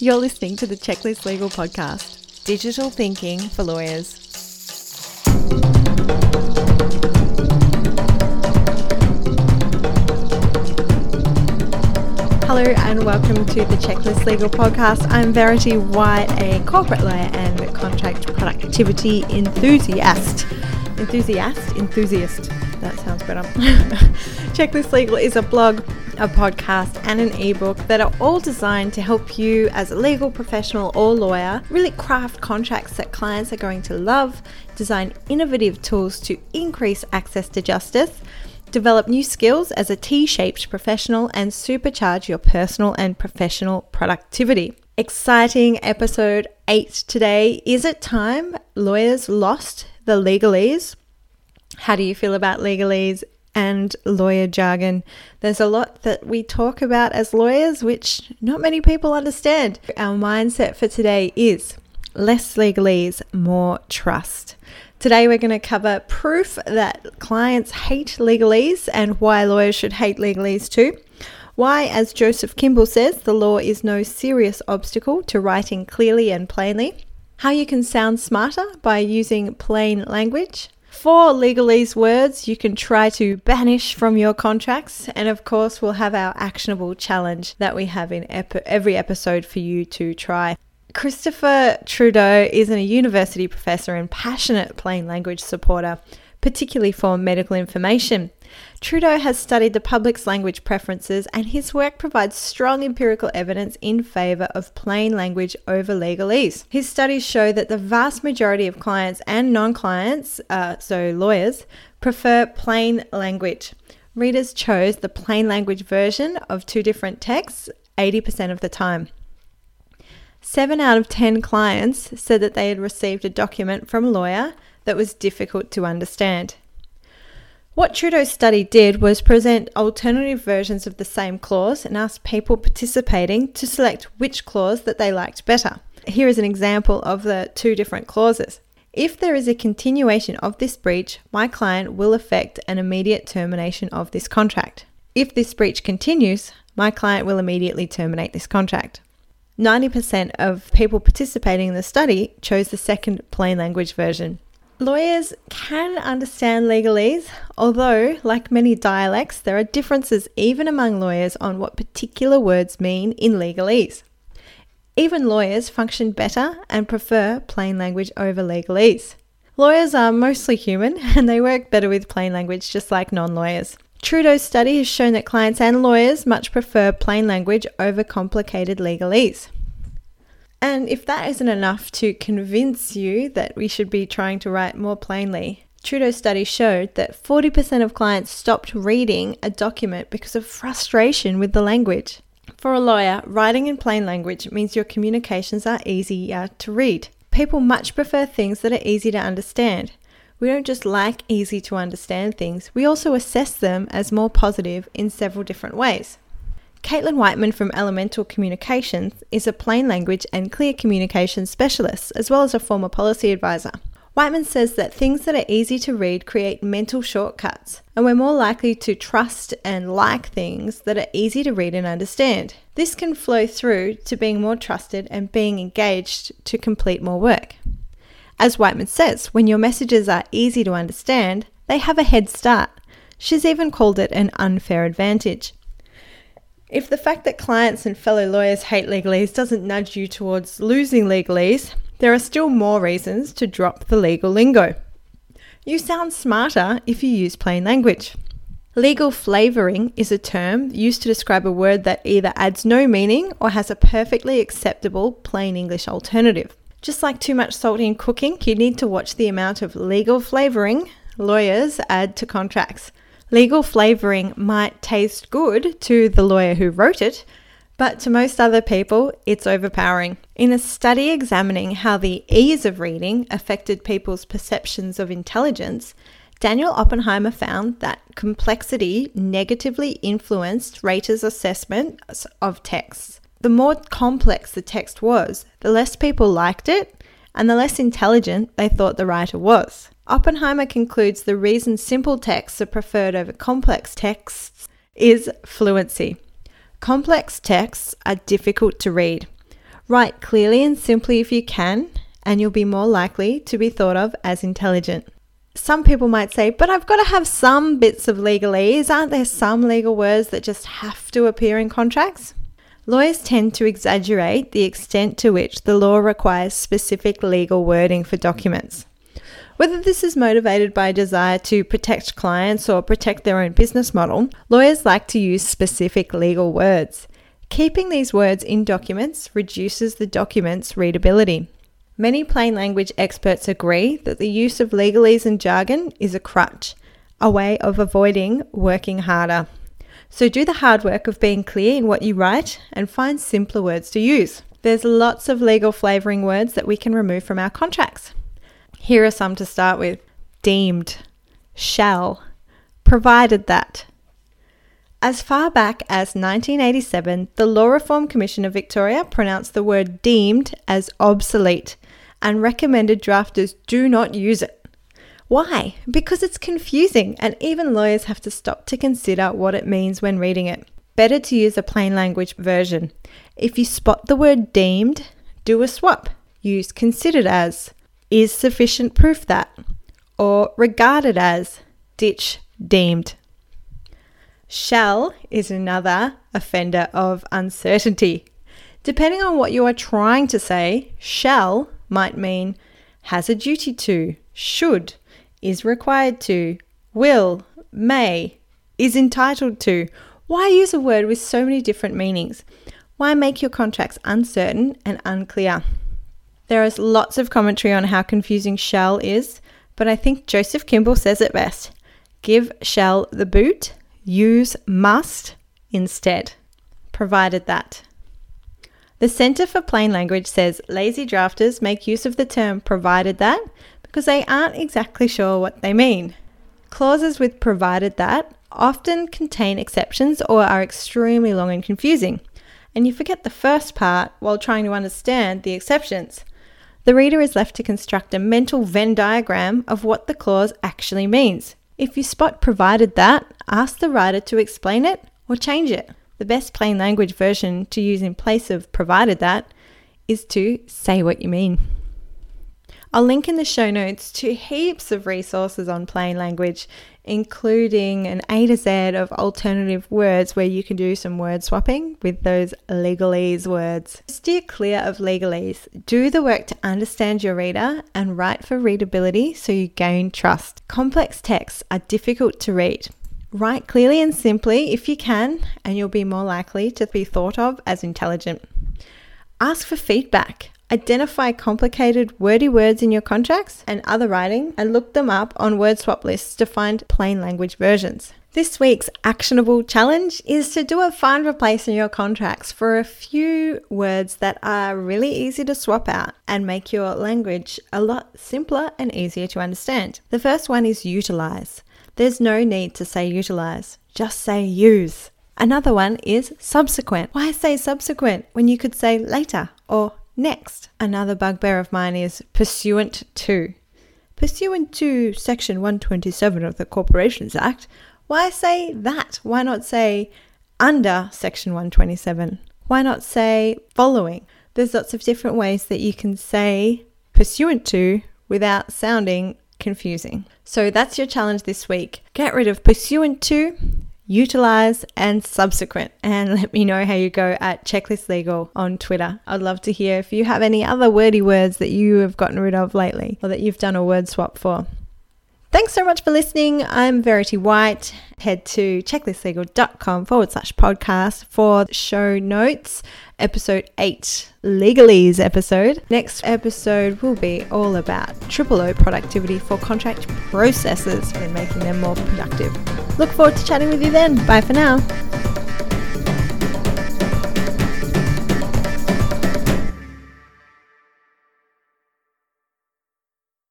You're listening to the Checklist Legal Podcast Digital Thinking for Lawyers. Hello and welcome to the Checklist Legal Podcast. I'm Verity White, a corporate lawyer and contract productivity enthusiast. Enthusiast? Enthusiast. That sounds better. Checklist Legal is a blog, a podcast, and an ebook that are all designed to help you as a legal professional or lawyer really craft contracts that clients are going to love, design innovative tools to increase access to justice develop new skills as a T shaped professional, and supercharge your personal and professional productivity. Exciting episode 8 today. Is it time lawyers lost the legalese? How do you feel about legalese and lawyer jargon? There's a lot that we talk about as lawyers, which not many people understand. Our mindset for today is less legalese, more trust. Today, we're going to cover proof that clients hate legalese and why lawyers should hate legalese too. Why, as Joseph Kimble says, the law is no serious obstacle to writing clearly and plainly. How you can sound smarter by using plain language. Four legalese words you can try to banish from your contracts. And of course, we'll have our actionable challenge that we have in ep- every episode for you to try. Christopher Trudeau is a university professor and passionate plain language supporter, particularly for medical information. Trudeau has studied the public's language preferences, and his work provides strong empirical evidence in favour of plain language over legalese. His studies show that the vast majority of clients and non clients, uh, so lawyers, prefer plain language. Readers chose the plain language version of two different texts 80% of the time. Seven out of 10 clients said that they had received a document from a lawyer that was difficult to understand. What Trudeau's study did was present alternative versions of the same clause and ask people participating to select which clause that they liked better. Here is an example of the two different clauses. If there is a continuation of this breach, my client will effect an immediate termination of this contract. If this breach continues, my client will immediately terminate this contract. 90% of people participating in the study chose the second plain language version. Lawyers can understand legalese, although, like many dialects, there are differences even among lawyers on what particular words mean in legalese. Even lawyers function better and prefer plain language over legalese. Lawyers are mostly human and they work better with plain language just like non lawyers. Trudeau's study has shown that clients and lawyers much prefer plain language over complicated legalese. And if that isn't enough to convince you that we should be trying to write more plainly, Trudeau's study showed that 40% of clients stopped reading a document because of frustration with the language. For a lawyer, writing in plain language means your communications are easier to read. People much prefer things that are easy to understand. We don't just like easy to understand things, we also assess them as more positive in several different ways. Caitlin Whiteman from Elemental Communications is a plain language and clear communication specialist, as well as a former policy advisor. Whiteman says that things that are easy to read create mental shortcuts, and we're more likely to trust and like things that are easy to read and understand. This can flow through to being more trusted and being engaged to complete more work. As Whiteman says, when your messages are easy to understand, they have a head start. She's even called it an unfair advantage. If the fact that clients and fellow lawyers hate legalese doesn't nudge you towards losing legalese, there are still more reasons to drop the legal lingo. You sound smarter if you use plain language. Legal flavouring is a term used to describe a word that either adds no meaning or has a perfectly acceptable plain English alternative. Just like too much salt in cooking, you need to watch the amount of legal flavouring lawyers add to contracts. Legal flavouring might taste good to the lawyer who wrote it, but to most other people, it's overpowering. In a study examining how the ease of reading affected people's perceptions of intelligence, Daniel Oppenheimer found that complexity negatively influenced raters' assessments of texts. The more complex the text was, the less people liked it, and the less intelligent they thought the writer was. Oppenheimer concludes the reason simple texts are preferred over complex texts is fluency. Complex texts are difficult to read. Write clearly and simply if you can, and you'll be more likely to be thought of as intelligent. Some people might say, but I've got to have some bits of legalese. Aren't there some legal words that just have to appear in contracts? Lawyers tend to exaggerate the extent to which the law requires specific legal wording for documents. Whether this is motivated by a desire to protect clients or protect their own business model, lawyers like to use specific legal words. Keeping these words in documents reduces the document's readability. Many plain language experts agree that the use of legalese and jargon is a crutch, a way of avoiding working harder. So do the hard work of being clear in what you write and find simpler words to use. There's lots of legal flavouring words that we can remove from our contracts. Here are some to start with deemed, shall, provided that. As far back as 1987, the Law Reform Commission of Victoria pronounced the word deemed as obsolete and recommended drafters do not use it. Why? Because it's confusing, and even lawyers have to stop to consider what it means when reading it. Better to use a plain language version. If you spot the word deemed, do a swap. Use considered as, is sufficient proof that, or regarded as, ditch deemed. Shall is another offender of uncertainty. Depending on what you are trying to say, shall might mean has a duty to, should, is required to, will, may, is entitled to. Why use a word with so many different meanings? Why make your contracts uncertain and unclear? There is lots of commentary on how confusing shall is, but I think Joseph Kimble says it best. Give shall the boot, use must instead, provided that. The Centre for Plain Language says lazy drafters make use of the term provided that because they aren't exactly sure what they mean. Clauses with provided that often contain exceptions or are extremely long and confusing, and you forget the first part while trying to understand the exceptions. The reader is left to construct a mental Venn diagram of what the clause actually means. If you spot provided that, ask the writer to explain it or change it. The best plain language version to use in place of provided that is to say what you mean. I'll link in the show notes to heaps of resources on plain language, including an A to Z of alternative words where you can do some word swapping with those legalese words. Steer clear of legalese. Do the work to understand your reader and write for readability so you gain trust. Complex texts are difficult to read. Write clearly and simply if you can, and you'll be more likely to be thought of as intelligent. Ask for feedback. Identify complicated, wordy words in your contracts and other writing and look them up on word swap lists to find plain language versions. This week's actionable challenge is to do a find replace in your contracts for a few words that are really easy to swap out and make your language a lot simpler and easier to understand. The first one is utilize. There's no need to say utilize, just say use. Another one is subsequent. Why say subsequent when you could say later or next? Another bugbear of mine is pursuant to. Pursuant to Section 127 of the Corporations Act, why say that? Why not say under Section 127? Why not say following? There's lots of different ways that you can say pursuant to without sounding confusing. So that's your challenge this week. Get rid of pursuant to, utilize, and subsequent. And let me know how you go at Checklist Legal on Twitter. I'd love to hear if you have any other wordy words that you have gotten rid of lately or that you've done a word swap for. Thanks so much for listening. I'm Verity White. Head to checklistlegal.com forward slash podcast for show notes. Episode 8, Legalese episode. Next episode will be all about triple O productivity for contract processes and making them more productive. Look forward to chatting with you then. Bye for now.